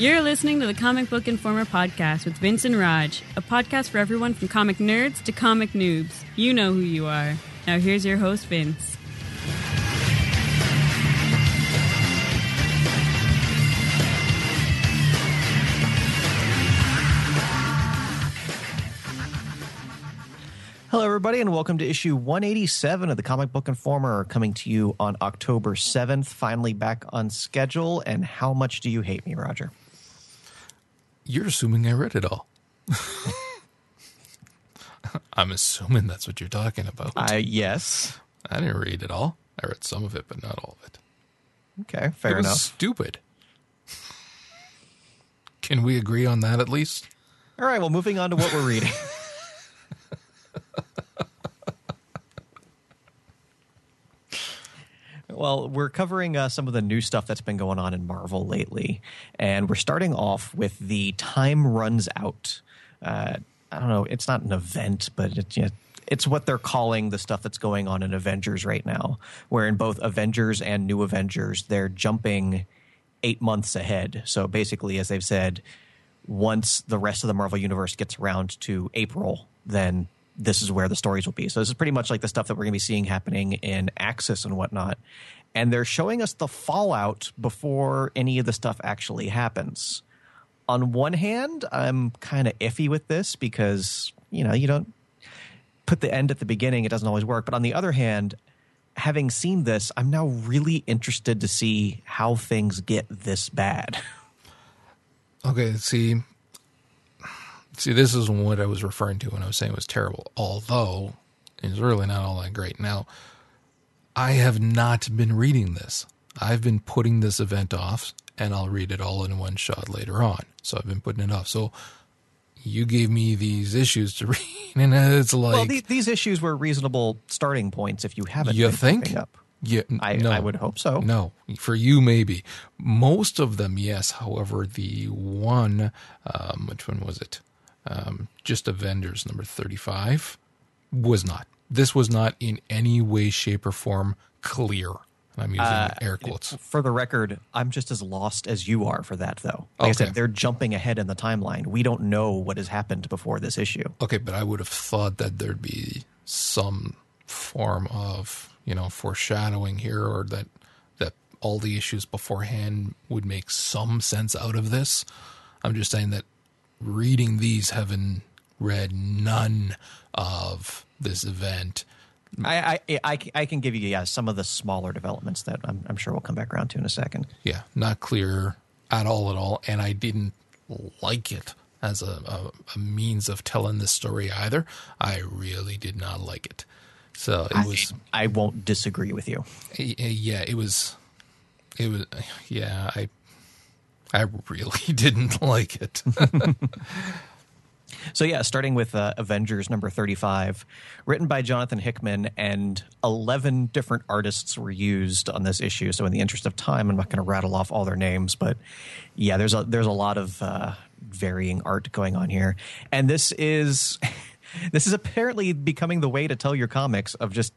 You're listening to the Comic Book Informer podcast with Vince and Raj, a podcast for everyone from comic nerds to comic noobs. You know who you are. Now here's your host, Vince. Hello, everybody, and welcome to issue 187 of the Comic Book Informer, coming to you on October 7th, finally back on schedule. And how much do you hate me, Roger? You're assuming I read it all. I'm assuming that's what you're talking about. I yes. I didn't read it all. I read some of it, but not all of it. Okay, fair it was enough. stupid. Can we agree on that at least? All right, well, moving on to what we're reading. Well, we're covering uh, some of the new stuff that's been going on in Marvel lately, and we're starting off with the Time Runs Out. Uh, I don't know; it's not an event, but it's you know, it's what they're calling the stuff that's going on in Avengers right now. Where in both Avengers and New Avengers, they're jumping eight months ahead. So basically, as they've said, once the rest of the Marvel universe gets around to April, then this is where the stories will be. So this is pretty much like the stuff that we're going to be seeing happening in Axis and whatnot. And they're showing us the fallout before any of the stuff actually happens. On one hand, I'm kind of iffy with this because, you know, you don't put the end at the beginning, it doesn't always work. But on the other hand, having seen this, I'm now really interested to see how things get this bad. Okay, see, see, this is what I was referring to when I was saying it was terrible. Although it's really not all that great. Now, I have not been reading this. I've been putting this event off, and I'll read it all in one shot later on. So I've been putting it off. So you gave me these issues to read, and it's like well, these, these issues were reasonable starting points if you haven't. You think? Up. Yeah, I, no, I would hope so. No, for you maybe. Most of them, yes. However, the one, um, which one was it? Um, just Avengers number thirty-five was not. This was not in any way, shape, or form clear. I'm using Uh, air quotes. For the record, I'm just as lost as you are for that, though. Like I said, they're jumping ahead in the timeline. We don't know what has happened before this issue. Okay, but I would have thought that there'd be some form of you know foreshadowing here, or that that all the issues beforehand would make some sense out of this. I'm just saying that reading these, having read none of this event, I, I, I, I can give you yeah, some of the smaller developments that I'm, I'm sure we'll come back around to in a second. yeah, not clear at all, at all, and I didn't like it as a, a, a means of telling this story either. I really did not like it. So it was. I won't disagree with you. Yeah, it was, it was, yeah, I, I really didn't like it. So yeah, starting with uh, Avengers number 35, written by Jonathan Hickman and 11 different artists were used on this issue. So in the interest of time, I'm not going to rattle off all their names, but yeah, there's a there's a lot of uh, varying art going on here. And this is this is apparently becoming the way to tell your comics of just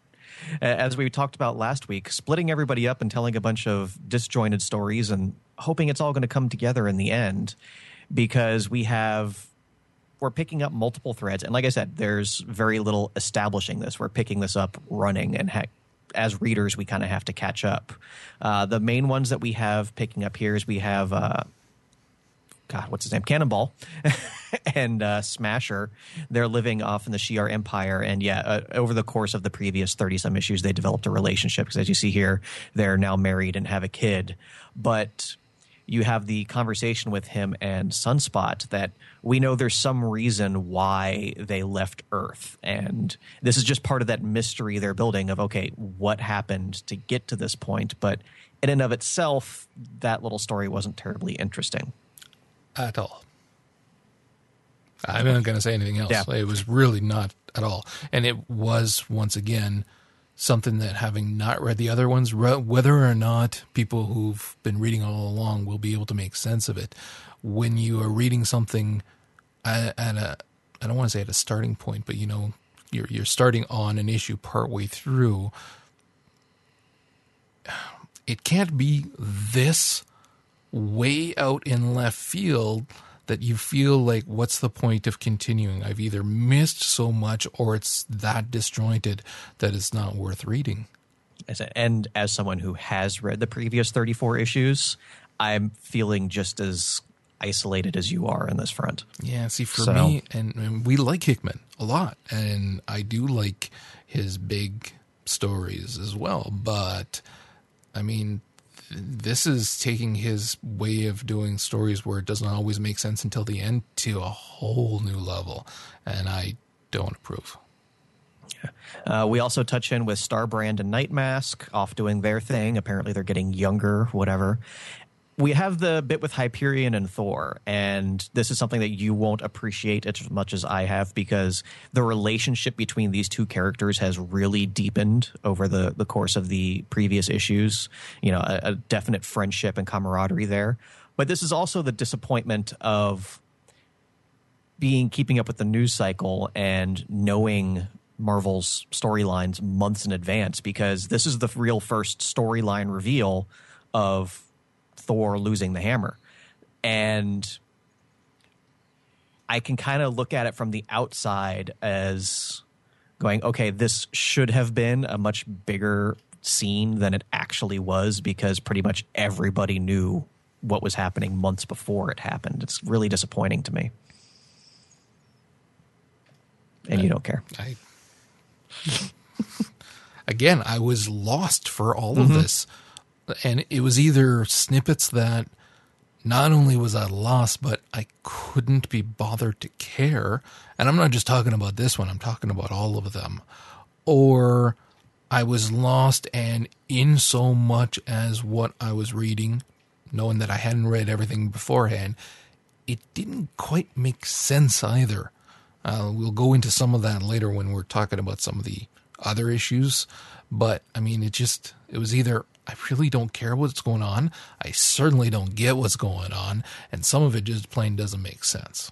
as we talked about last week, splitting everybody up and telling a bunch of disjointed stories and hoping it's all going to come together in the end because we have we're picking up multiple threads. And like i said there's very little establishing this. We're picking this up running and heck as readers we kind of have to catch up. Uh, the main ones that we have picking up here is we have uh, god what's his name? Cannonball and uh, smasher. They're living off in the shi'ar empire and yeah uh, over the course of the previous 30 some issues they developed a relationship because as you see here they're now married and have a kid. But you have the conversation with him and Sunspot that we know there's some reason why they left Earth. And this is just part of that mystery they're building of, okay, what happened to get to this point? But in and of itself, that little story wasn't terribly interesting. at all. I'm not going to say anything else. Yeah. It was really not at all. And it was, once again, something that having not read the other ones, whether or not people who've been reading all along will be able to make sense of it, when you are reading something at, at a, I don't want to say at a starting point, but you know, you're, you're starting on an issue partway through, it can't be this way out in left field that you feel like, what's the point of continuing? I've either missed so much or it's that disjointed that it's not worth reading. And as someone who has read the previous 34 issues, I'm feeling just as isolated as you are in this front. Yeah, see, for So- me, and, and we like Hickman a lot, and I do like his big stories as well. But I mean, this is taking his way of doing stories where it doesn't always make sense until the end to a whole new level, and I don't approve. Uh, we also touch in with Starbrand and Nightmask off doing their thing. Apparently, they're getting younger, whatever. We have the bit with Hyperion and Thor, and this is something that you won't appreciate as much as I have because the relationship between these two characters has really deepened over the, the course of the previous issues. You know, a, a definite friendship and camaraderie there. But this is also the disappointment of being keeping up with the news cycle and knowing Marvel's storylines months in advance because this is the real first storyline reveal of Thor losing the hammer. And I can kind of look at it from the outside as going, okay, this should have been a much bigger scene than it actually was because pretty much everybody knew what was happening months before it happened. It's really disappointing to me. And you don't care. I again, I was lost for all of mm-hmm. this, and it was either snippets that not only was I lost, but I couldn't be bothered to care. And I'm not just talking about this one; I'm talking about all of them. Or I was lost and in so much as what I was reading, knowing that I hadn't read everything beforehand, it didn't quite make sense either. Uh, we'll go into some of that later when we're talking about some of the other issues. But I mean, it just, it was either I really don't care what's going on, I certainly don't get what's going on, and some of it just plain doesn't make sense.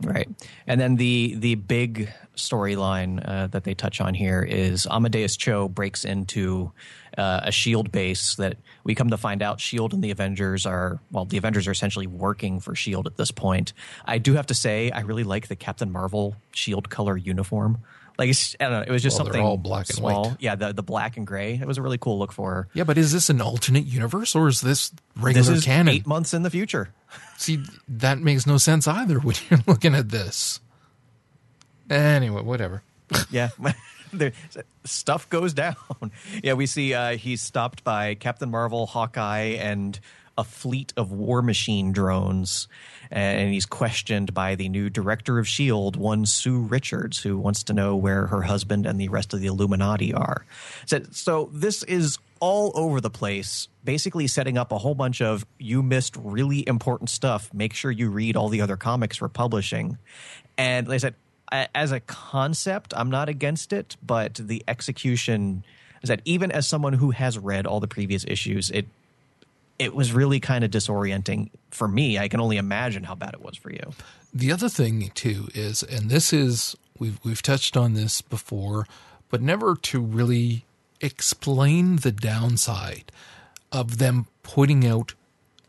Right. And then the the big storyline uh, that they touch on here is Amadeus Cho breaks into uh, a Shield base that we come to find out Shield and the Avengers are well the Avengers are essentially working for Shield at this point. I do have to say I really like the Captain Marvel Shield color uniform. Like it's, I don't know, it was just Well, something all black and small. white. Yeah, the the black and gray. It was a really cool look for her. Yeah, but is this an alternate universe or is this regular This is canon? eight months in the future. See, that makes no sense either when you're looking at this. Anyway, whatever. Yeah. there, stuff goes down. Yeah, we see uh, he's stopped by Captain Marvel, Hawkeye, and a fleet of war machine drones. And he's questioned by the new director of S.H.I.E.L.D., one Sue Richards, who wants to know where her husband and the rest of the Illuminati are. So, so this is all over the place, basically setting up a whole bunch of you missed really important stuff. Make sure you read all the other comics we're publishing. And like said, as a concept, I'm not against it, but the execution is that even as someone who has read all the previous issues, it it was really kind of disorienting for me. I can only imagine how bad it was for you. The other thing too is, and this is we've we've touched on this before, but never to really explain the downside of them putting out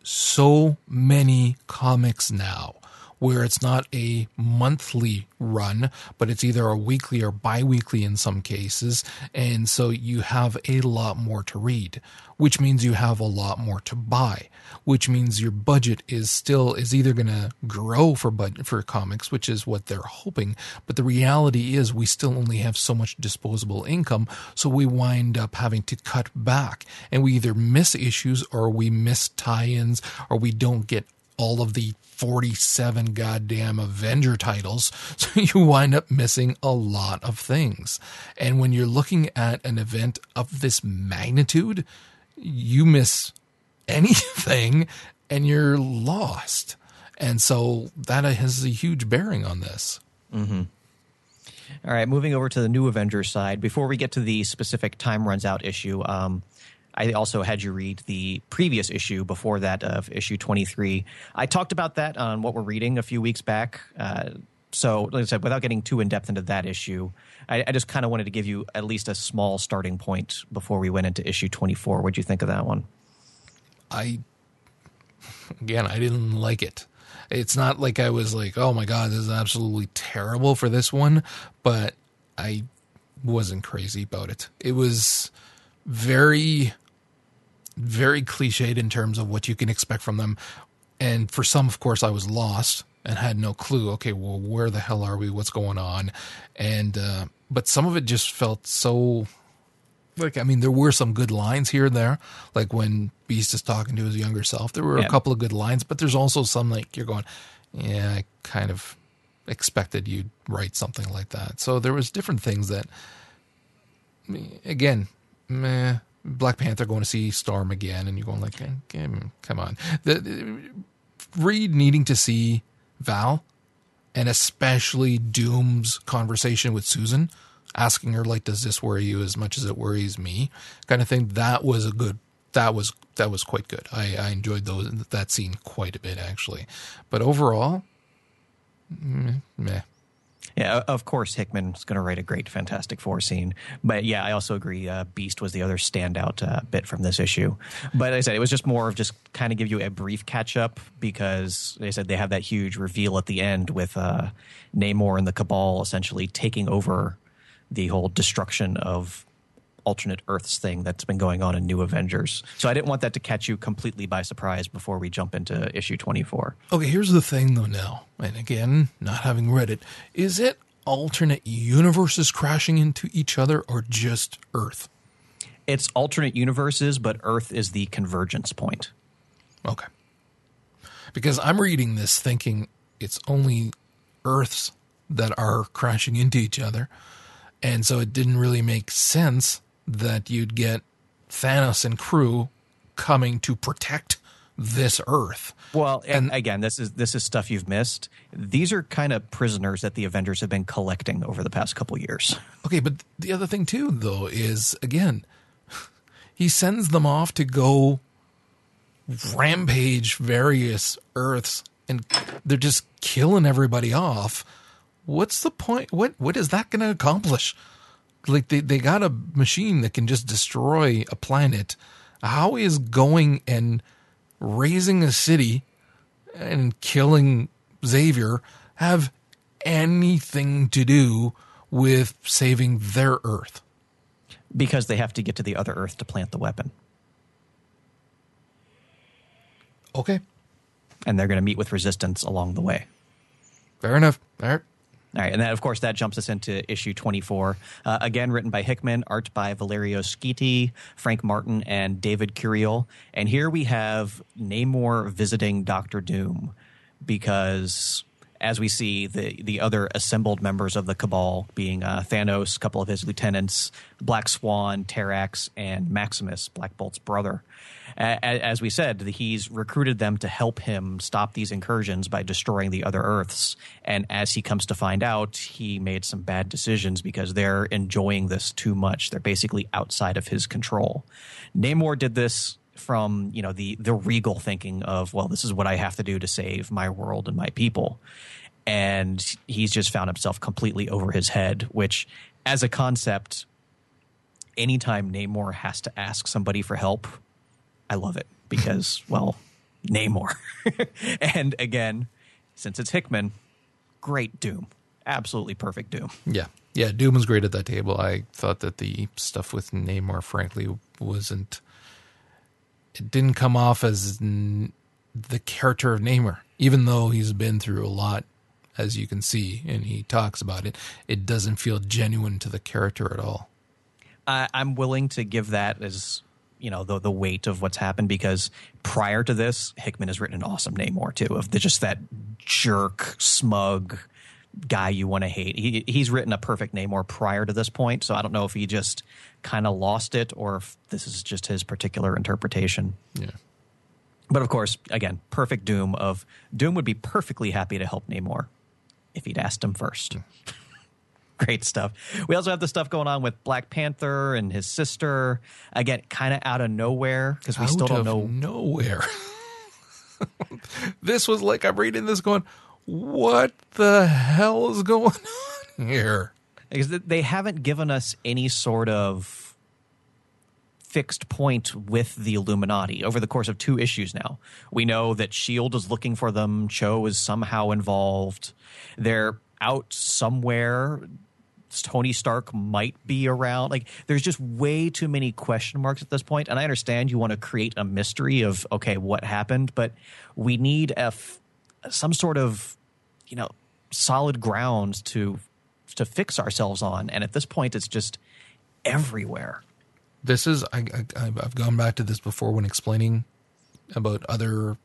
so many comics now where it's not a monthly run, but it's either a weekly or bi-weekly in some cases. And so you have a lot more to read, which means you have a lot more to buy, which means your budget is still is either going to grow for budget for comics, which is what they're hoping. But the reality is we still only have so much disposable income. So we wind up having to cut back and we either miss issues or we miss tie-ins or we don't get all of the 47 goddamn Avenger titles. So you wind up missing a lot of things. And when you're looking at an event of this magnitude, you miss anything and you're lost. And so that has a huge bearing on this. All right, moving over to the new Avengers side. Before we get to the specific time runs out issue, um, I also had you read the previous issue before that of issue 23. I talked about that on what we're reading a few weeks back. Uh, so, like I said, without getting too in depth into that issue, I, I just kind of wanted to give you at least a small starting point before we went into issue 24. What'd you think of that one? I again, I didn't like it. It's not like I was like, oh my god, this is absolutely terrible for this one, but I wasn't crazy about it. It was very, very cliched in terms of what you can expect from them. And for some, of course, I was lost and had no clue. Okay, well, where the hell are we? What's going on? And uh, but some of it just felt so. Like I mean, there were some good lines here and there, like when Beast is talking to his younger self. There were Yeah. a couple of good lines, but there's also some like you're going, yeah, I kind of expected you'd write something like that. So there was different things that, again, meh. Black Panther going to see Storm again, and you're going like, eh, come on. The, the Reed needing to see Val, and especially Doom's conversation with Susan, asking her like, "Does this worry you as much as it worries me?" kind of thing. That was a good. That was that was quite good. I, I enjoyed those that scene quite a bit actually, but overall, meh. Yeah, of course Hickman's going to write a great Fantastic Four scene, but yeah, I also agree. Uh, Beast was the other standout uh, bit from this issue, but like I said it was just more of just kind of give you a brief catch up because they said they have that huge reveal at the end with uh, Namor and the Cabal essentially taking over the whole destruction of alternate Earths thing that's been going on in New Avengers. So I didn't want that to catch you completely by surprise before we jump into issue twenty four. Okay, here's the thing though now, and again, not having read it, is it alternate universes crashing into each other or just Earth? It's alternate universes, but Earth is the convergence point. Okay. Because I'm reading this thinking it's only Earths that are crashing into each other. And so it didn't really make sense that you'd get Thanos and crew coming to protect this Earth. Well, and again, this is this is stuff you've missed. These are kind of prisoners that the Avengers have been collecting over the past couple years. Okay, but the other thing too, though, is again, he sends them off to go rampage various Earths, and they're just killing everybody off. What's the point? What what is that going to accomplish? Like they they got a machine that can just destroy a planet. How is going and razing a city and killing Xavier have anything to do with saving their Earth? because they have to get to the other Earth to plant the weapon, Okay, and they're going to meet with resistance along the way. fair enough. All right. All right, and then of course that jumps us into issue 24. Uh, again, written by Hickman, art by Valerio Schiti, Frank Martin, and David Curiel. And here we have Namor visiting Doctor Doom because, as we see, the the other assembled members of the Cabal, being uh, Thanos, a couple of his lieutenants, Black Swan, Terrax, and Maximus, Black Bolt's brother. A- As we said, he's recruited them to help him stop these incursions by destroying the other Earths. And as he comes to find out, he made some bad decisions because they're enjoying this too much. They're basically outside of his control. Namor did this from you know the the regal thinking of well this is what I have to do to save my world and my people and he's just found himself completely over his head which as a concept anytime Namor has to ask somebody for help I love it because well Namor and again since it's Hickman great doom absolutely perfect doom Yeah. Yeah, Doom was great at that table. I thought that the stuff with Namor, frankly, wasn't. It didn't come off as n- the character of Namor, even though he's been through a lot, as you can see, and he talks about it. It doesn't feel genuine to the character at all. I, I'm willing to give that as you know the the weight of what's happened because prior to this, Hickman has written an awesome Namor too of the, just that jerk, smug guy you want to hate. He he's written a perfect Namor prior to this point, so I don't know if he just kind of lost it or if this is just his particular interpretation. Yeah. But of course, again, perfect Doom of Doom would be perfectly happy to help Namor if he'd asked him first. Great stuff. We also have the stuff going on with Black Panther and his sister. Again, kind of out of nowhere because we Out still don't of know. nowhere. this was like I'm reading this, going, "What the hell is going on here?" Because they haven't given us any sort of fixed point with the Illuminati over the course of two issues now. We know that S.H.I.E.L.D. is looking for them, Cho is somehow involved. They're out somewhere. Tony Stark might be around. Like, there's just way too many question marks at this point. And I understand you want to create a mystery of, okay, what happened, but we need a f- some sort of, you know, solid ground to to fix ourselves on. And at this point, it's just everywhere. This is I, I I've gone back to this before when explaining about other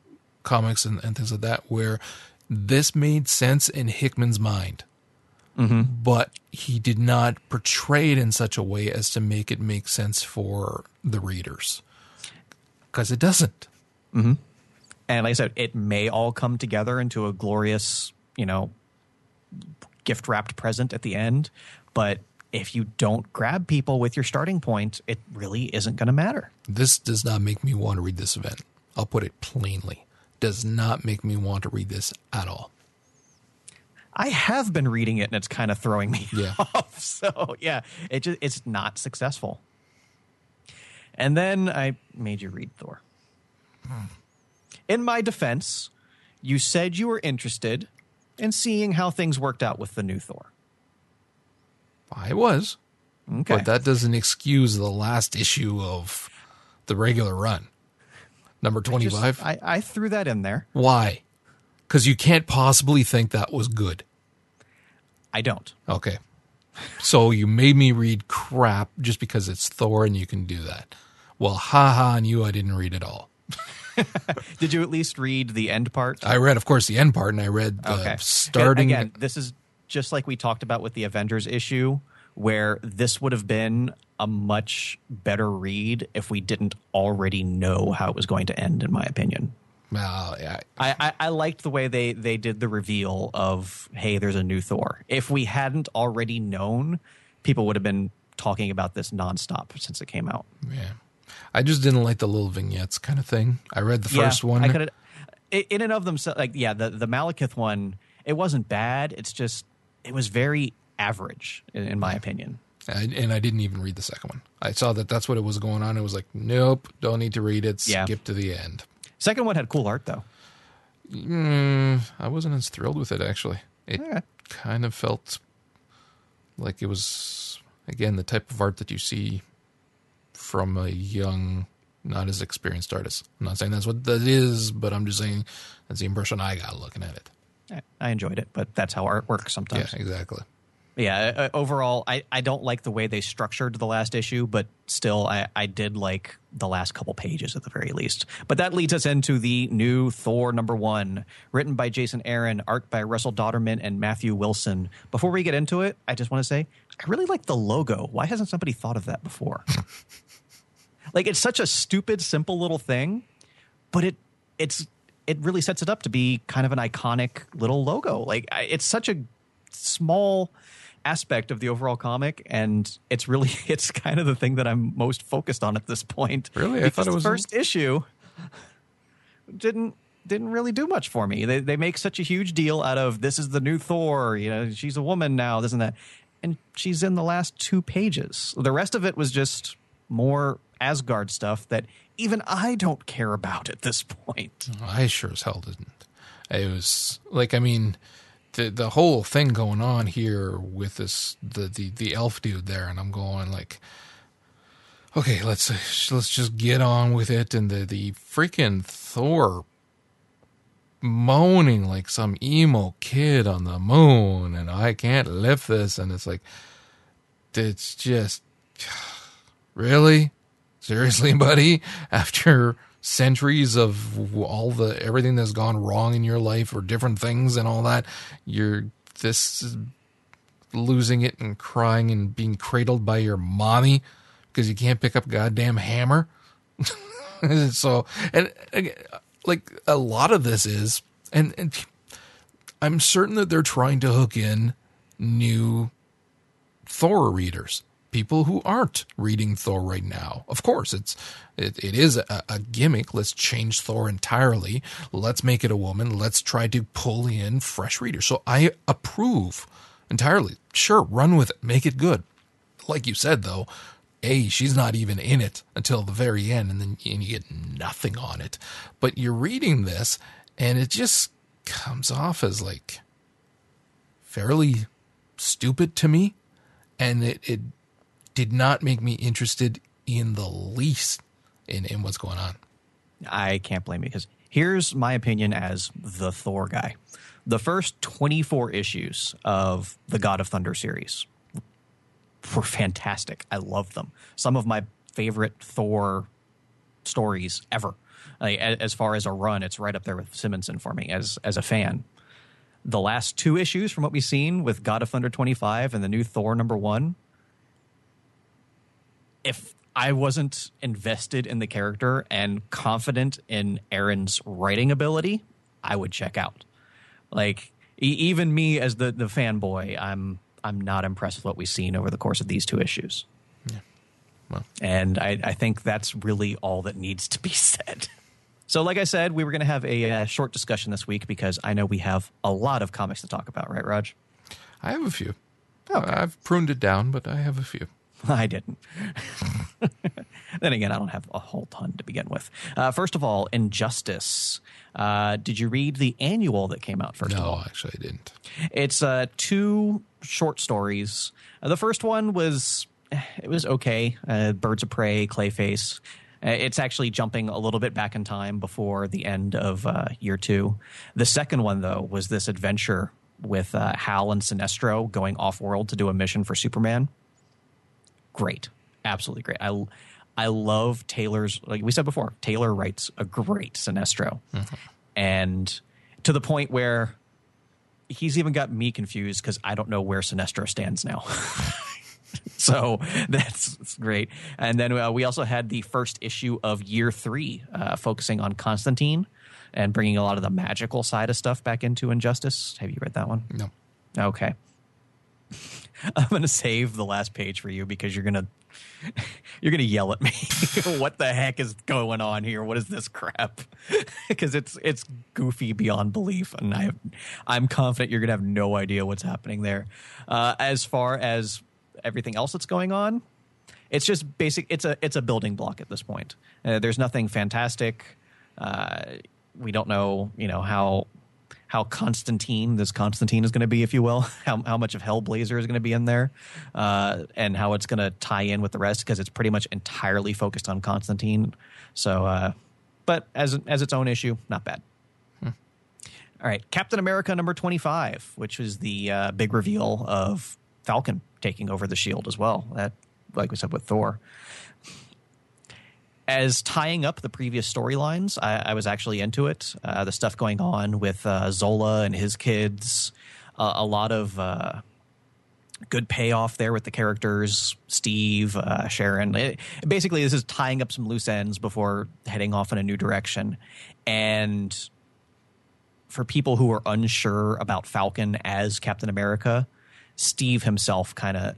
comics and, and things like that, where this made sense in Hickman's mind, mm-hmm. but he did not portray it in such a way as to make it make sense for the readers, because it doesn't. Mm-hmm. And like I said, it may all come together into a glorious, you know, gift wrapped present at the end. But if you don't grab people with your starting point, it really isn't going to matter. This does not make me want to read this event. I'll put it plainly. Does not make me want to read this at all. I have been reading it and it's kind of throwing me Yeah. off. So yeah, it just it's not successful. And then I made you read Thor. Hmm. In my defense, you said you were interested in seeing how things worked out with the new Thor. I was, Okay. but that doesn't excuse the last issue of the regular run, number Just- twenty-five. I, I threw that in there. Why? Because you can't possibly think that was good. I don't. Okay. So you made me read crap just because it's Thor and you can do that. Well, haha on you, I didn't read it all. Did you at least read the end part? I read, of course, the end part and I read the Okay. starting. Again, this is just like we talked about with the Avengers issue, where this would have been a much better read if we didn't already know how it was going to end, in my opinion. Well, yeah, I, I, I liked the way they, they did the reveal of, hey, there's a new Thor. If we hadn't already known, people would have been talking about this nonstop since it came out. yeah. I just didn't like the little vignettes kind of thing. I read the first yeah, one. I could in and of themselves, like yeah, the the Malekith one, it wasn't bad. It's just it was very average in, in my opinion. I, and I didn't even read the second one. I saw that that's what it was going on. It was like, nope, don't need to read it. Yeah. Skip to the end. Second one had cool art though. Mm, I wasn't as thrilled with it actually. It Yeah. kind of felt like it was again the type of art that you see from a young, not as experienced artist. I'm not saying that's what that is, but I'm just saying that's the impression I got looking at it. I- enjoyed it, but that's how art works sometimes. Yeah, exactly. Yeah, uh, overall, I, I don't like the way they structured the last issue, but still, I, I did like the last couple pages at the very least. But that leads us into the new Thor number one, written by Jason Aaron, art by Russell Dauterman and Matthew Wilson. Before we get into it, I just want to say I really like the logo. Why hasn't somebody thought of that before? like, it's such a stupid, simple little thing, but it it's it really sets it up to be kind of an iconic little logo. Like, it's such a small aspect of the overall comic and it's really it's kind of the thing that i'm most focused on at this point Really? I thought it was- the first issue didn't didn't really do much for me they, they make such a huge deal out of this is the new thor you know she's a woman now this and that and she's in the last two pages the rest of it was just more asgard stuff that even i don't care about at this point oh, I sure as hell didn't. It was like I mean, the the whole thing going on here with this the the the elf dude there, and I'm going like, okay, let's let's just get on with it. And the the freaking Thor moaning like some emo kid on the moon, and I can't lift this, and it's like, it's just really seriously buddy after centuries of all the everything that's gone wrong in your life or different things and all that you're this losing it and crying and being cradled by your mommy because you can't pick up goddamn hammer? So and like a lot of this is and, and i'm certain that they're trying to hook in new Thor readers, people who aren't reading Thor right now. Of course, it's it, it is a, a gimmick. Let's change Thor entirely. Let's make it a woman. Let's try to pull in fresh readers. So I approve entirely. Sure, run with it. Make it good. Like you said though, A, she's not even in it until the very end, and then and you get nothing on it. But you're reading this, and it just comes off as like fairly stupid to me, and it, it did not make me interested in the least in, in what's going on. I can't blame you because here's my opinion as the Thor guy. The first 24 issues of the God of Thunder series were fantastic. I loved them. Some of my favorite Thor stories ever. Like, as far as a run, it's right up there with Simonson for me as as a fan. The last two issues, from what we've seen with God of Thunder 25 and the new Thor number one, if I wasn't invested in the character and confident in Aaron's writing ability, I would check out. Like e- even me as the the fanboy, I'm I'm not impressed with what we've seen over the course of these two issues. Yeah. Well. And I, I think that's really all that needs to be said. So, like I said, we were going to have a, a short discussion this week because I know we have a lot of comics to talk about, right, Raj? I have a few. I've pruned it down, but I have a few. I didn't. then again, I don't have a whole ton to begin with. Uh, first of all, Injustice. Uh, did you read the annual that came out first no, of all? actually, I didn't. It's uh, two short stories. Uh, the first one was it was okay. Uh, Birds of Prey, Clayface. Uh, it's actually jumping a little bit back in time before the end of uh, year two. The second one, though, was this adventure with uh, Hal and Sinestro going off world to do a mission for Superman. Great, absolutely great. I I love Taylor's. Like we said before, Taylor writes a great Sinestro, and to the point where he's even got me confused because I don't know where Sinestro stands now. so that's, that's great. And then uh, we also had the first issue of year three, uh, focusing on Constantine and bringing a lot of the magical side of stuff back into Injustice. Have you read that one? No. Okay. I'm going to save the last page for you because you're going to you're going to yell at me. what the heck is going on here? What is this crap? Because it's it's goofy beyond belief, and I I'm confident you're going to have no idea what's happening there. Uh, as far as everything else that's going on, it's just basic. It's a it's a building block at this point. Uh, there's nothing fantastic. Uh, we don't know, you know how how Constantine, this Constantine is going to be, if you will, how, how much of Hellblazer is going to be in there, uh, and how it's going to tie in with the rest because it's pretty much entirely focused on Constantine. So, uh, but as as its own issue, not bad. All right, Captain America number twenty five, which was the uh, big reveal of Falcon taking over the Shield as well. That, like we said with Thor, as tying up the previous storylines, I, I, was actually into it. Uh, the stuff going on with uh, Zola and his kids, uh, a lot of uh, good payoff there with the characters, Steve, uh, Sharon. It, basically, this is tying up some loose ends before heading off in a new direction. And for people who are unsure about Falcon as Captain America, Steve himself kind of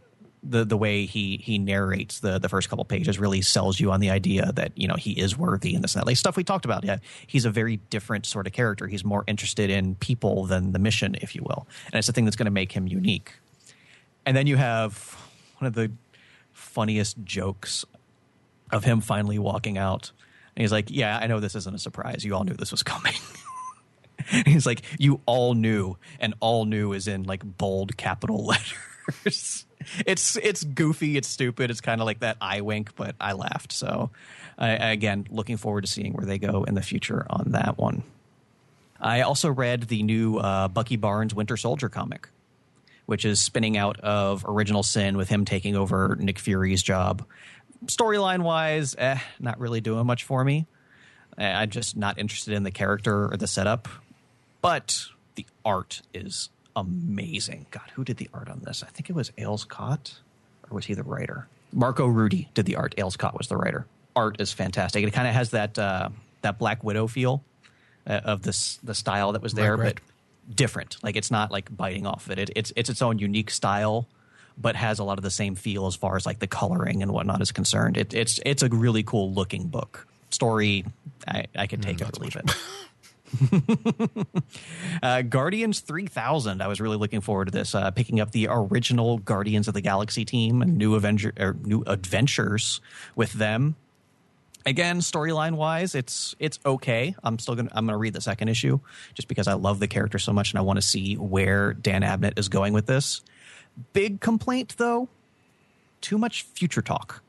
the the way he he narrates the the first couple pages really sells you on the idea that you know he is worthy and this. And that like stuff we talked about yeah. He's a very different sort of character. He's more interested in people than the mission if you will. And it's the thing that's going to make him unique. And then you have one of the funniest jokes of him finally walking out. And he's like yeah i know this isn't a surprise. You all knew this was coming. He's like you all knew and all knew is in like bold capital letters it's it's goofy, it's stupid, it's kind of like that eye wink, but I laughed. So, I, again, looking forward to seeing where they go in the future on that one. I also read the new uh, Bucky Barnes Winter Soldier comic, which is spinning out of Original Sin with him taking over Nick Fury's job. Storyline wise, eh, not really doing much for me. I'm just not interested in the character or the setup, but the art is amazing. God, who did the art on this? I think it was Ales Kot, or was he the writer? Marco Rudy did the art. Ales Kot was the writer. Art is fantastic. It kind of has that uh, that Black Widow feel uh, of this the style that was there, Right, right. but different. Like it's not like biting off of it. it. It's it's its own unique style, but has a lot of the same feel as far as like the coloring and whatnot is concerned. It, it's it's a really cool looking book. Story, I, I could take it or leave it. uh, Guardians 3000. I was really looking forward to this. Uh, picking up the original Guardians of the Galaxy team and new Avenger or new adventures with them. Again, storyline wise, it's it's okay. I'm still gonna I'm gonna read the second issue just because I love the character so much and I want to see where Dan Abnett is going with this. Big complaint though, too much future talk.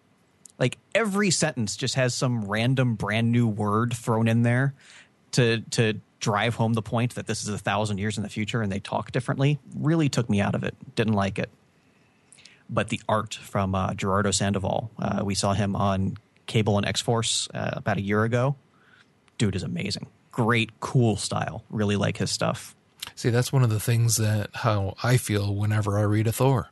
Like every sentence just has some random brand new word thrown in there to to drive home the point that this is a thousand years in the future and they talk differently. Really took me out of it. Didn't like it. But the art from uh, Gerardo Sandoval, uh, we saw him on Cable and X Force uh, about a year ago. Dude is amazing. Great, cool style. Really like his stuff. See, that's one of the things that how I feel whenever I read a Thor.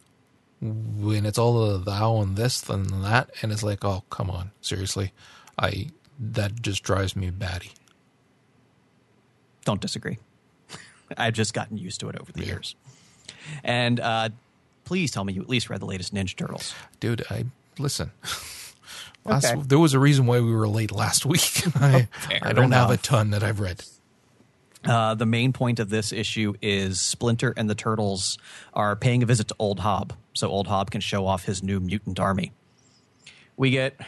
When it's all the thou and this and that, and it's like, oh, come on, seriously, I that just drives me batty. Don't disagree. I've just gotten used to it over the yeah. years. And uh, please tell me you at least read the latest Ninja Turtles, dude. I listen. Last, okay. There was a reason why we were late last week. I, I don't enough. have a ton that I've read. Uh, the main point of this issue is Splinter and the Turtles are paying a visit to Old Hob, so Old Hob can show off his new mutant army. We get,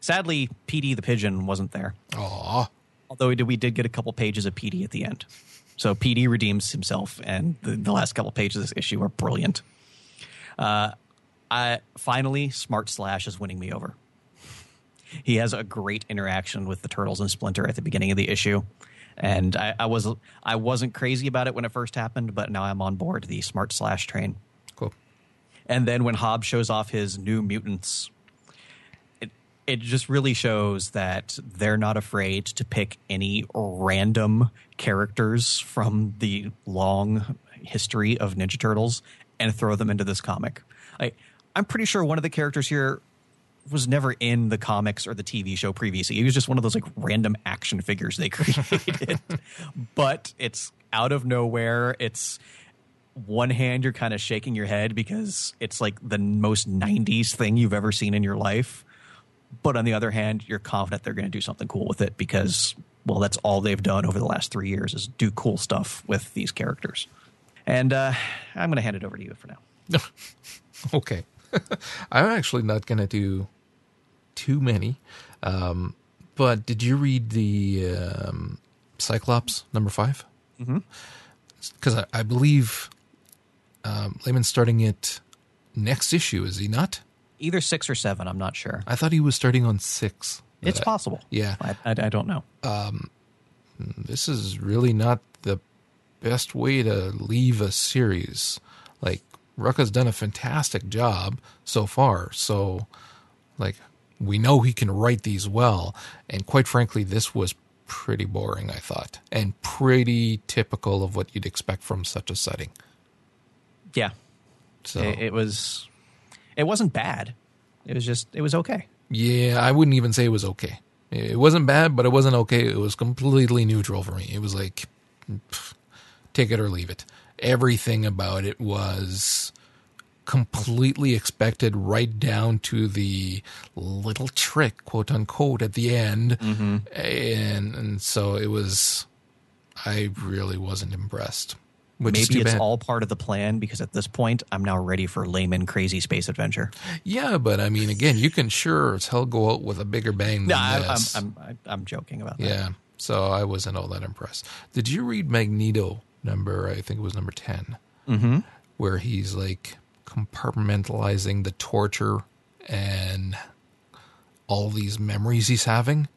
sadly, Petey the Pigeon wasn't there. Aww. Although we did, we did get a couple pages of PD at the end. So PD redeems himself, and the, the last couple pages of this issue are brilliant. Uh, I, finally, Smart Slash is winning me over. He has a great interaction with the turtles and Splinter at the beginning of the issue, and I, I was I wasn't crazy about it when it first happened, but now I'm on board the Smart Slash train. Cool. And then when Hob shows off his new mutants, it just really shows that they're not afraid to pick any random characters from the long history of Ninja Turtles and throw them into this comic. I, I'm pretty sure one of the characters here was never in the comics or the TV show previously. He was just one of those like random action figures they created. but it's out of nowhere. It's one hand you're kind of shaking your head because it's like the most 90s thing you've ever seen in your life. But on the other hand, you're confident they're going to do something cool with it because well, that's all they've done over the last 3 years is do cool stuff with these characters. And uh, I'm going to hand it over to you for now. okay. I'm actually not going to do too many. Um, but did you read the um, Cyclops number five? Because mm-hmm. I, I, believe um, Layman's starting it next issue, is he not? Either six or seven. I'm not sure. I thought he was starting on six. It's I, possible. Yeah, I, I, I don't know. Um, this is really not the best way to leave a series. Like Rucka's done a fantastic job so far. So, like, we know he can write these well. And quite frankly, this was pretty boring, I thought, and pretty typical of what you'd expect from such a setting. Yeah. So it, it was, it wasn't bad. It was just, it was okay. Yeah, I wouldn't even say it was okay. It wasn't bad, but it wasn't okay. It was completely neutral for me. It was like, pff, take it or leave it. Everything about it was completely expected, right down to the little trick, quote unquote, at the end. Mm-hmm. And, and so it was, I really wasn't impressed. Maybe it's bad. all part of the plan because at this point, I'm now ready for layman crazy space adventure. Yeah, but I mean, again, you can sure as hell go out with a bigger bang than no, this. I'm, I'm, I'm joking about that. Yeah, so I wasn't all that impressed. Did you read Magneto number? I think it was number 10 mm-hmm. where he's like compartmentalizing the torture and all these memories he's having.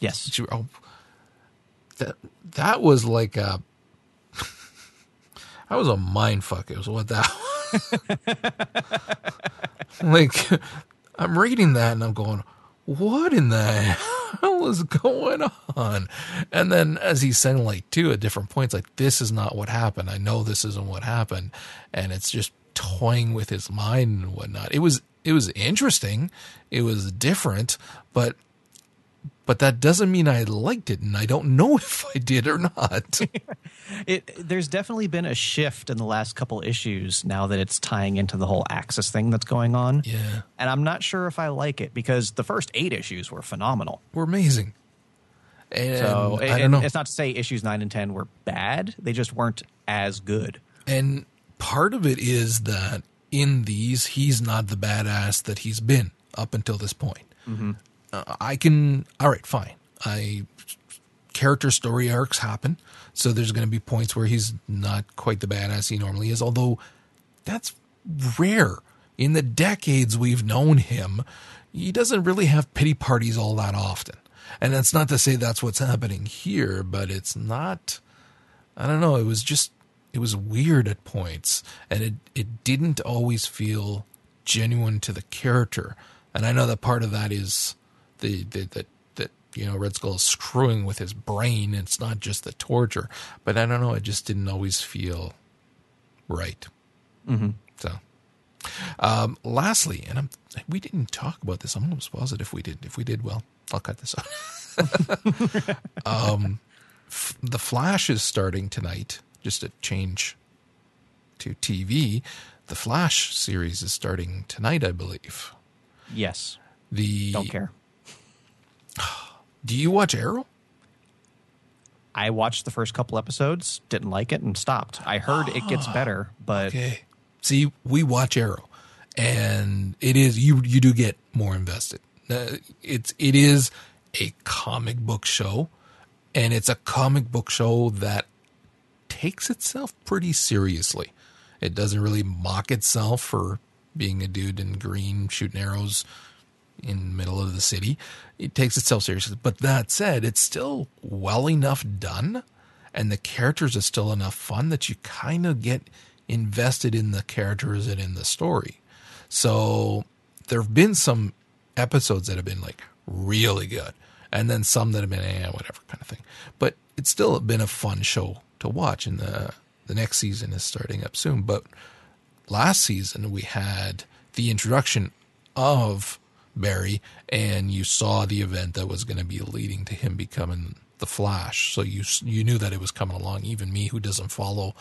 Yes. Oh, that that was like a that was a mind fuck. It was what that like I'm reading that and I'm going, what in the hell is going on? And then as he's saying like two at different points, like this is not what happened. I know this isn't what happened. And it's just toying with his mind and whatnot. It was it was interesting. It was different, but but that doesn't mean I liked it, and I don't know if I did or not. it there's definitely been a shift in the last couple issues now that it's tying into the whole Axis thing that's going on. Yeah, and I'm not sure if I like it because the first eight issues were phenomenal. Were amazing. And So I don't know. it's not to say issues nine and ten were bad; they just weren't as good. And part of it is that in these, he's not the badass that he's been up until this point. Mm-hmm. Uh, I can, all right, fine. I character story arcs happen, so there's going to be points where he's not quite the badass he normally is. Although that's rare. In the decades we've known him, he doesn't really have pity parties all that often. And that's not to say that's what's happening here, but it's not. I don't know. It was just it was weird at points, and it it didn't always feel genuine to the character. And I know that part of that is the, the that that you know Red Skull is screwing with his brain. It's not just the torture, but I don't know. It just didn't always feel right. Mm-hmm. So, um, lastly, and I'm we didn't talk about this. I'm almost positive if we didn't. If we did, well, I'll cut this out. um, f- the Flash is starting tonight. Just to change to TV, the Flash series is starting tonight, I believe. Yes, The don't care. Do you watch Arrow? I watched the first couple episodes, didn't like it, and stopped. I heard it gets better, but Okay. See, we watch Arrow, and it is you. You do get more invested. Uh, it's it is a comic book show, and it's a comic book show that takes itself pretty seriously. It doesn't really mock itself for being a dude in green shooting arrows in the middle of the city. It takes itself seriously. But that said, it's still well enough done and the characters are still enough fun that you kind of get invested in the characters and in the story. So there have been some episodes that have been like really good and then some that have been eh, whatever kind of thing. But it's still been a fun show to watch and the the next season is starting up soon. But last season we had the introduction of Barry, and you saw the event that was going to be leading to him becoming the Flash. So you you knew that it was coming along. Even me, who doesn't follow,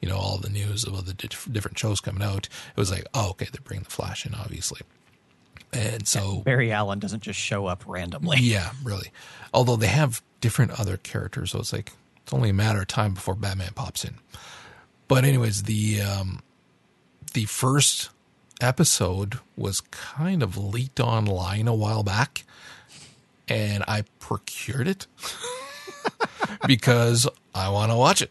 you know, all the news of all the diff- different shows coming out, it was like, oh, okay, they're bringing the Flash in, obviously. And so Barry Allen doesn't just show up randomly. yeah, really. Although they have different other characters, so it's like it's only a matter of time before Batman pops in. But anyways, the um, the first episode was kind of leaked online a while back, and I procured it because I want to watch it.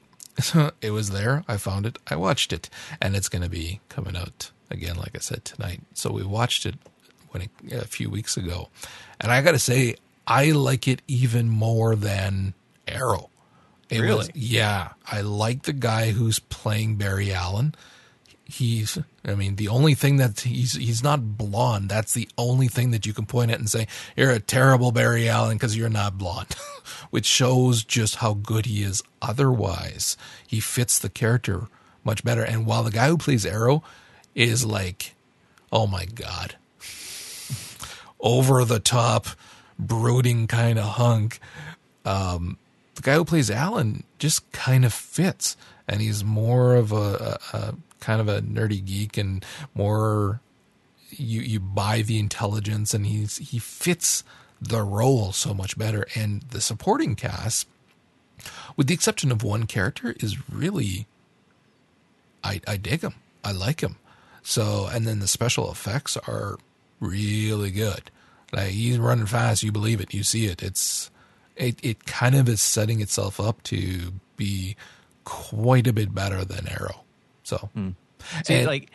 it was there. I found it. I watched it, and it's going to be coming out again, like I said tonight. So we watched it when it, a few weeks ago, and I got to say, I like it even more than Arrow. It Really? Was, yeah, I like the guy who's playing Barry Allen. He's, I mean, the only thing that he's he's not blonde. That's the only thing that you can point at and say you're a terrible Barry Allen because you're not blonde, which shows just how good he is. Otherwise, he fits the character much better. And while the guy who plays Arrow is like, oh my god, over the top, brooding kind of hunk. Um, the guy who plays Alan just kind of fits, and he's more of a, a, a kind of a nerdy geek and more. You you buy the intelligence, and he's he fits the role so much better. And the supporting cast, with the exception of one character, is really I I dig him. I like him. So and then the special effects are really good. Like he's running fast, you believe it, you see it. It's it it kind of is setting itself up to be quite a bit better than Arrow. So See, and like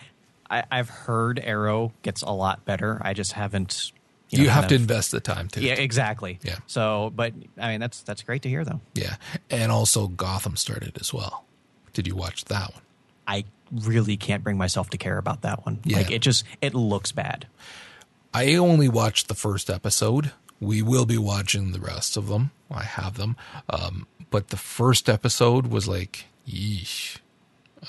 I, I've heard Arrow gets a lot better. I just haven't. you, know, have kind to of- invest the time to Yeah, exactly. Yeah. So, but I mean, that's that's great to hear, though. yeah. And also Gotham started as well. Did you watch that one? I really can't bring myself to care about that one. Yeah. Like it just it looks bad. I only watched the first episode. We will be watching the rest of them. I have them. Um, but the first episode was like, yeesh.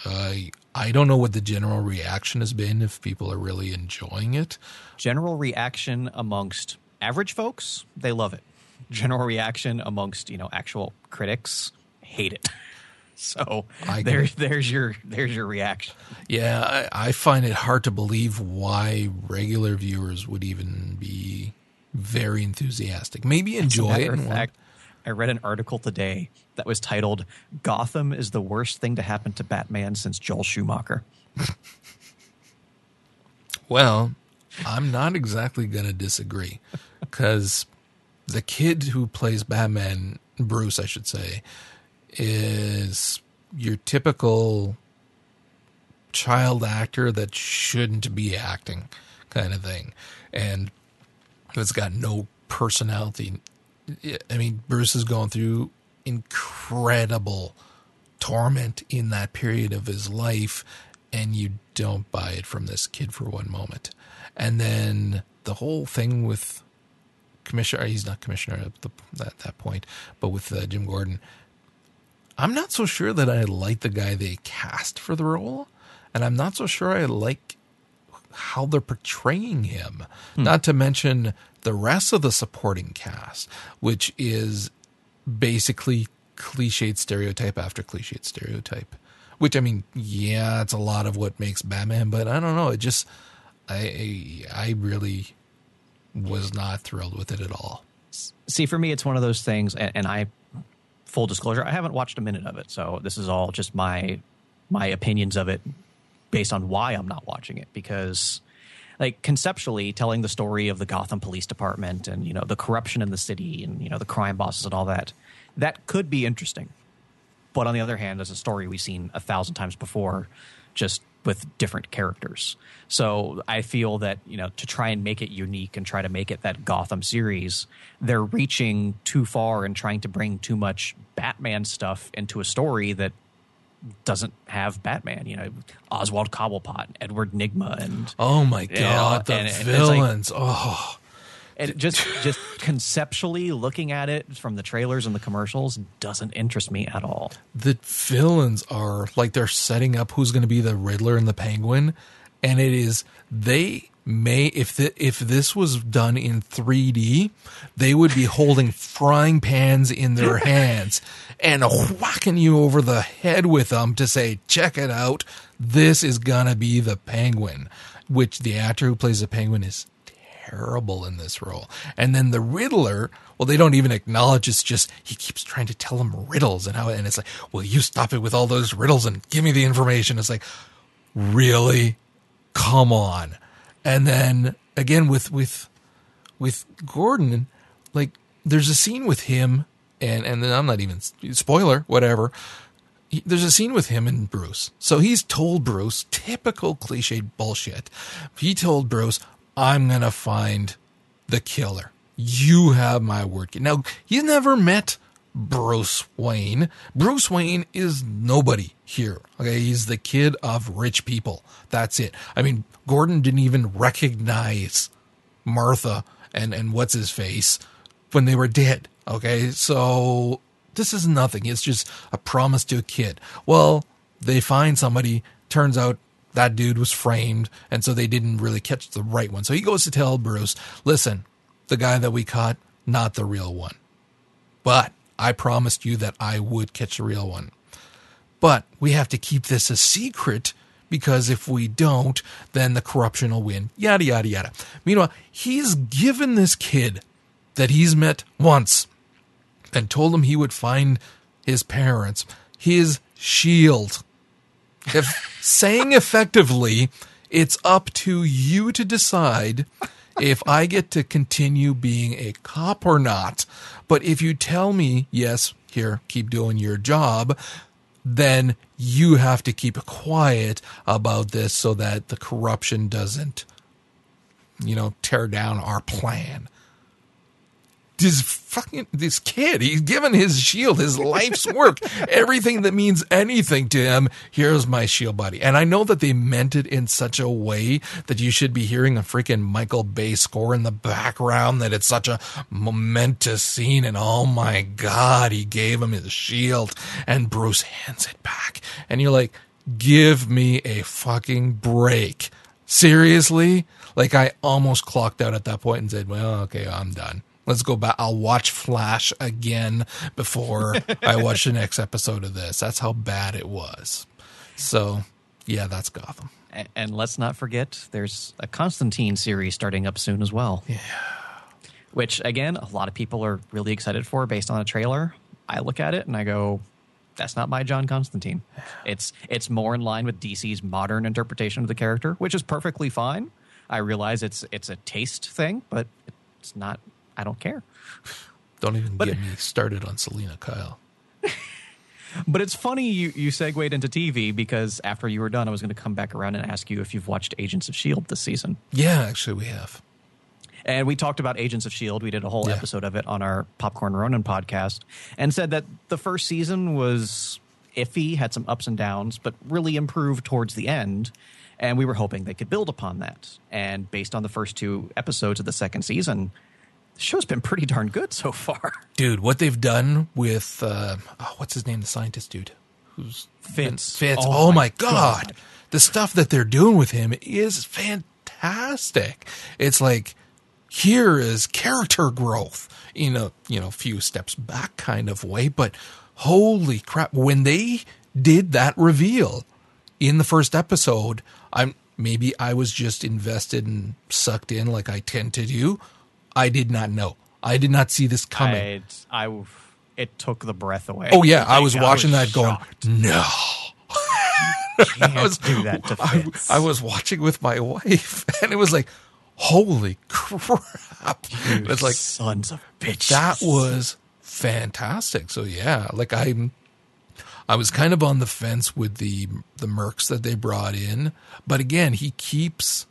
I I don't know what the general reaction has been if people are really enjoying it. General reaction amongst average folks, they love it. General reaction amongst you know actual critics, hate it. So there, there's your there's your reaction. Yeah, I, I find it hard to believe why regular viewers would even be very enthusiastic. Maybe enjoy it. Matter of and fact, I read an article today that was titled "Gotham is the worst thing to happen to Batman since Joel Schumacher." Well, I'm not exactly going to disagree because the kid who plays Batman, Bruce, I should say, is your typical child actor that shouldn't be acting kind of thing. And it's got no personality. I mean, Bruce is going through incredible torment in that period of his life, and you don't buy it from this kid for one moment. And then the whole thing with commissioner, he's not commissioner at, the, at that point, but with uh, Jim Gordon, I'm not so sure that I like the guy they cast for the role, and I'm not so sure I like how they're portraying him. Hmm. Not to mention the rest of the supporting cast, which is basically cliched stereotype after cliched stereotype. Which I mean, yeah, it's a lot of what makes Batman, but I don't know. It just, I, I really was not thrilled with it at all. See, for me, it's one of those things, and, and I, full disclosure, I haven't watched a minute of it, so this is all just my my opinions of it based on why I'm not watching it because like conceptually telling the story of the Gotham Police Department and you know the corruption in the city and you know the crime bosses and all that that could be interesting. But on the other hand, as a story we've seen a thousand times before, just with different characters. So I feel that, you know, to try and make it unique and try to make it that Gotham series, they're reaching too far and trying to bring too much Batman stuff into a story that doesn't have Batman. You know, Oswald Cobblepot, Edward Nygma, and oh my god, know, the and, villains! And like, oh, and just just conceptually looking at it from the trailers and the commercials doesn't interest me at all. The villains are like they're setting up who's going to be the Riddler and the Penguin, and it is they may if the, if this was done in 3D, they would be holding frying pans in their hands and whacking you over the head with them to say, "Check it out, this is gonna be the Penguin." Which the actor who plays the Penguin is terrible in this role. And then the Riddler, well, they don't even acknowledge it's just he keeps trying to tell them riddles and how, and it's like, "Will you stop it with all those riddles and give me the information. It's like, really, come on. And then again with with with Gordon, like there's a scene with him, and and then I'm not even spoiler, whatever. there's a scene with him and Bruce. So he's told Bruce, typical cliche bullshit. He told Bruce, I'm to find the killer. You have my word. Now, he's never met Bruce Wayne. Bruce Wayne is nobody here. Okay. He's the kid of rich people. That's it. I mean, Gordon didn't even recognize Martha and, and what's his face when they were dead. Okay. So this is nothing. It's just a promise to a kid. Well, they find somebody, turns out that dude was framed, and so they didn't really catch the right one. So he goes to tell Bruce, listen, the guy that we caught, not the real one. But I promised you that I would catch a real one. But we have to keep this a secret because if we don't, then the corruption will win. Yada, yada, yada. Meanwhile, he's given this kid that he's met once and told him he would find his parents his shield if saying effectively, it's up to you to decide if I get to continue being a cop or not. But if you tell me, yes, here, keep doing your job, then you have to keep quiet about this so that the corruption doesn't, you know, tear down our plan this fucking this kid he's given his shield his life's work everything that means anything to him. Here's my shield buddy and i know that they meant it in such a way that you should be hearing a freaking michael bay score in the background that it's such a momentous scene and oh my god he gave him his shield and bruce hands it back. And you're like give me a fucking break. Seriously? Like i almost clocked out at that point and said well okay i'm done let's go back. I'll watch Flash again before I watch the next episode of this. That's how bad it was. So, yeah, that's Gotham. And, and let's not forget, there's a Constantine series starting up soon as well. Yeah. which again, a lot of people are really excited for based on a trailer. I look at it and I go, that's not my John Constantine. It's it's more in line with DC's modern interpretation of the character, which is perfectly fine. I realize it's it's a taste thing, but it's not. I don't care. Don't even get me started on Selina Kyle. But it's funny you, you segued into TV because after you were done, I was going to come back around and ask you if you've watched Agents of S.H.I.E.L.D. this season. Yeah, actually, we have. And we talked about Agents of S.H.I.E.L.D. We did a whole Yeah. episode of it on our Popcorn Ronin podcast and said that the first season was iffy, had some ups and downs, but really improved towards the end. And we were hoping they could build upon that. And based on the first two episodes of the second season, the show's been pretty darn good so far. Dude, what they've done with uh, oh, what's his name, the scientist dude, who's Fitz. Fitz. Oh Oh, my my god. the stuff that they're doing with him is fantastic. It's like here is character growth in a you know few steps back kind of way, but holy crap! When they did that reveal in the first episode, I'm maybe I was just invested and sucked in like I tend to do. I did not know. I did not see this coming. I, I, it took the breath away. Oh yeah, I was watching that going, no. Can't do that to I, I was watching with my wife, and it was like, holy crap! It's like sons of bitches. that was fantastic. So yeah, like I'm, I was kind of on the fence with the the mercs that they brought in, but again, he keeps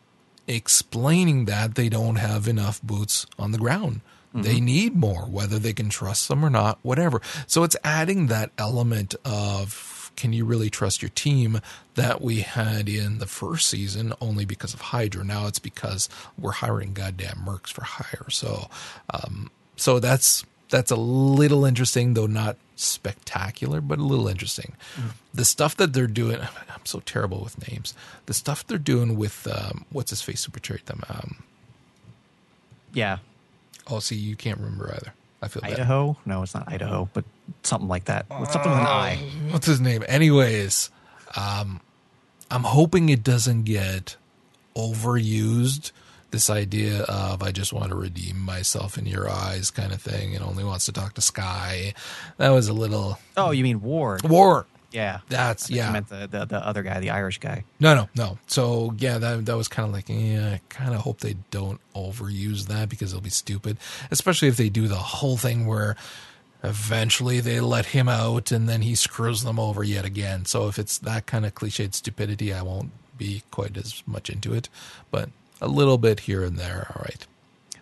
explaining that they don't have enough boots on the ground. They need more, whether they can trust them or not, whatever. So it's adding that element of can you really trust your team that we had in the first season only because of Hydra. Now it's because we're hiring goddamn mercs for hire. So, um, so that's that's a little interesting, though not spectacular, but a little interesting. The stuff that they're doing, I'm so terrible with names. The stuff they're doing with um, what's his face portrayed them. Um, yeah. oh, see, you can't remember either. I feel bad. Idaho? No, it's not Idaho, but something like that. Something with an I. what's his name? Anyways, um, I'm hoping it doesn't get overused. This idea of I just want to redeem myself in your eyes kind of thing and only wants to talk to Skye. That was a little Oh, you mean Ward? war. Yeah. That's I yeah. meant the, the the other guy, the Irish guy. No, no, no. So yeah, that that was kind of like, yeah, I kind of hope they don't overuse that because it'll be stupid, especially if they do the whole thing where eventually they let him out and then he screws them over yet again. So if it's that kind of cliched stupidity, I won't be quite as much into it, but a little bit here and there, all right.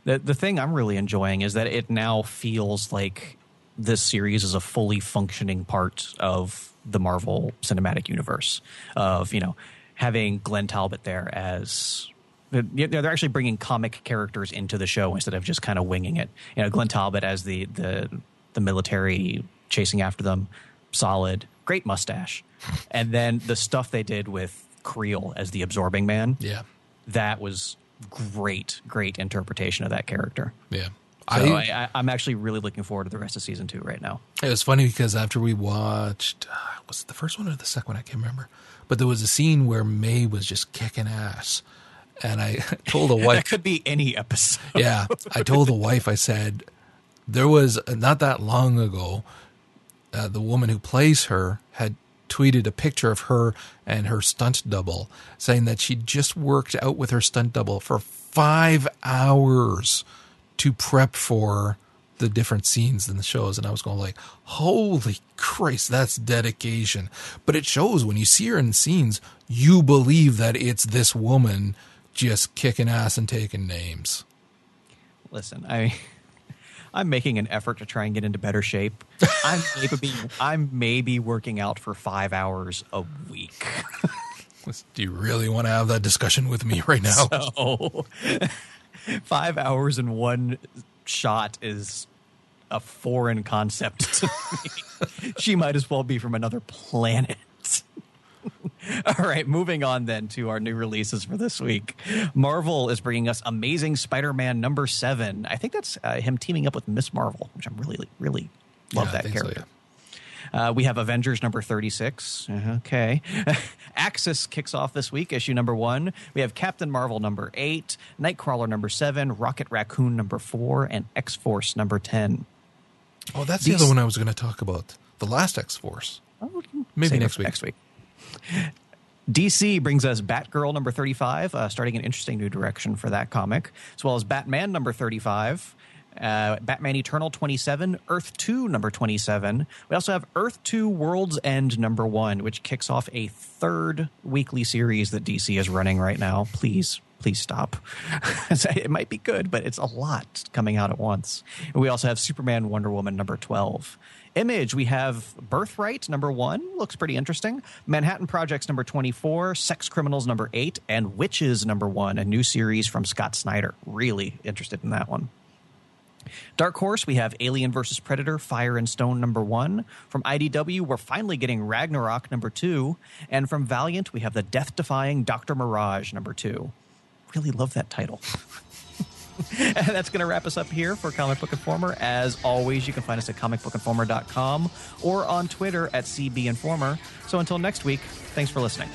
The the thing I'm really enjoying is that it now feels like this series is a fully functioning part of the Marvel Cinematic Universe. Of you know having Glenn Talbot there as you know, they're actually bringing comic characters into the show instead of just kind of winging it. You know, Glenn Talbot as the the the military chasing after them, solid, great mustache, and then the stuff they did with Creel as the absorbing man Yeah, that was great, great interpretation of that character. yeah. So I, I, I'm actually really looking forward to the rest of season two right now. It was funny because after we watched, uh, was it the first one or the second one? I can't remember. But there was a scene where May was just kicking ass, and I told the wife, That could be any episode. yeah, I told the wife, I said, there was not that long ago, uh, the woman who plays her had tweeted a picture of her and her stunt double, saying that she just worked out with her stunt double for five hours to prep for the different scenes in the shows. And I was going like holy Christ that's dedication. But it shows when you see her in scenes you believe that it's this woman just kicking ass and taking names. Listen, I, I'm making an effort to try and get into better shape. I'm maybe I'm maybe working out for five hours a week. do you really want to have that discussion with me right now So five hours in one shot is a foreign concept to me. she might as well be from another planet. All right, moving on then to our new releases for this week. Marvel is bringing us Amazing Spider-Man number seven. I think that's uh, him teaming up with Miss Marvel, which I'm really, really love Yeah, that think so, character. Uh, we have Avengers number 36. Okay. Axis kicks off this week, issue number one. We have Captain Marvel number eight, Nightcrawler number seven, Rocket Raccoon number four, and X Force number 10. Oh, that's the other one I was going to talk about. The last X Force. Maybe next week. Next week. DC brings us Batgirl number 35, uh, starting an interesting new direction for that comic, as well as Batman number 35, uh, Batman Eternal 27, Earth 2 number 27. We also have Earth 2 World's End number 1, which kicks off a third weekly series that DC is running right now. Please, please stop. it might be good, but it's a lot coming out at once. We also have Superman Wonder Woman number 12. Image, we have Birthright number one, looks pretty interesting. Manhattan Projects number 24, Sex Criminals number eight, and Wytches number one, a new series from Scott Snyder. Really interested in that one. Dark Horse, we have Alien vs. Predator, Fire and Stone number one. From IDW, we're finally getting Ragnarok number two. And from Valiant, we have the death defying Dr. Mirage number two. Really love that title. and that's going to wrap us up here for Comic Book Informer. As always, you can find us at comicbookinformer.com or on Twitter at CBInformer. So until next week, thanks for listening.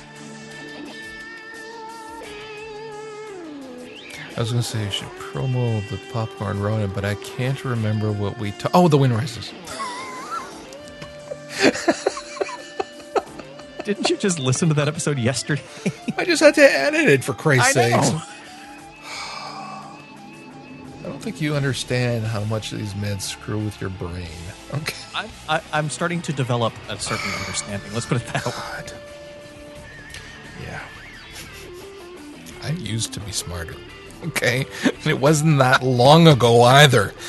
I was going to say you should promo the Popcorn Ronin, but I can't remember what we ta- Oh, The Wind Rises. Didn't you just listen to that episode yesterday? I just had to edit it for Christ's I think you understand how much these meds screw with your brain. Okay. I, I, I'm starting to develop a certain understanding. Let's put it that way. God. Yeah. I used to be smarter. Okay. And it wasn't that long ago either.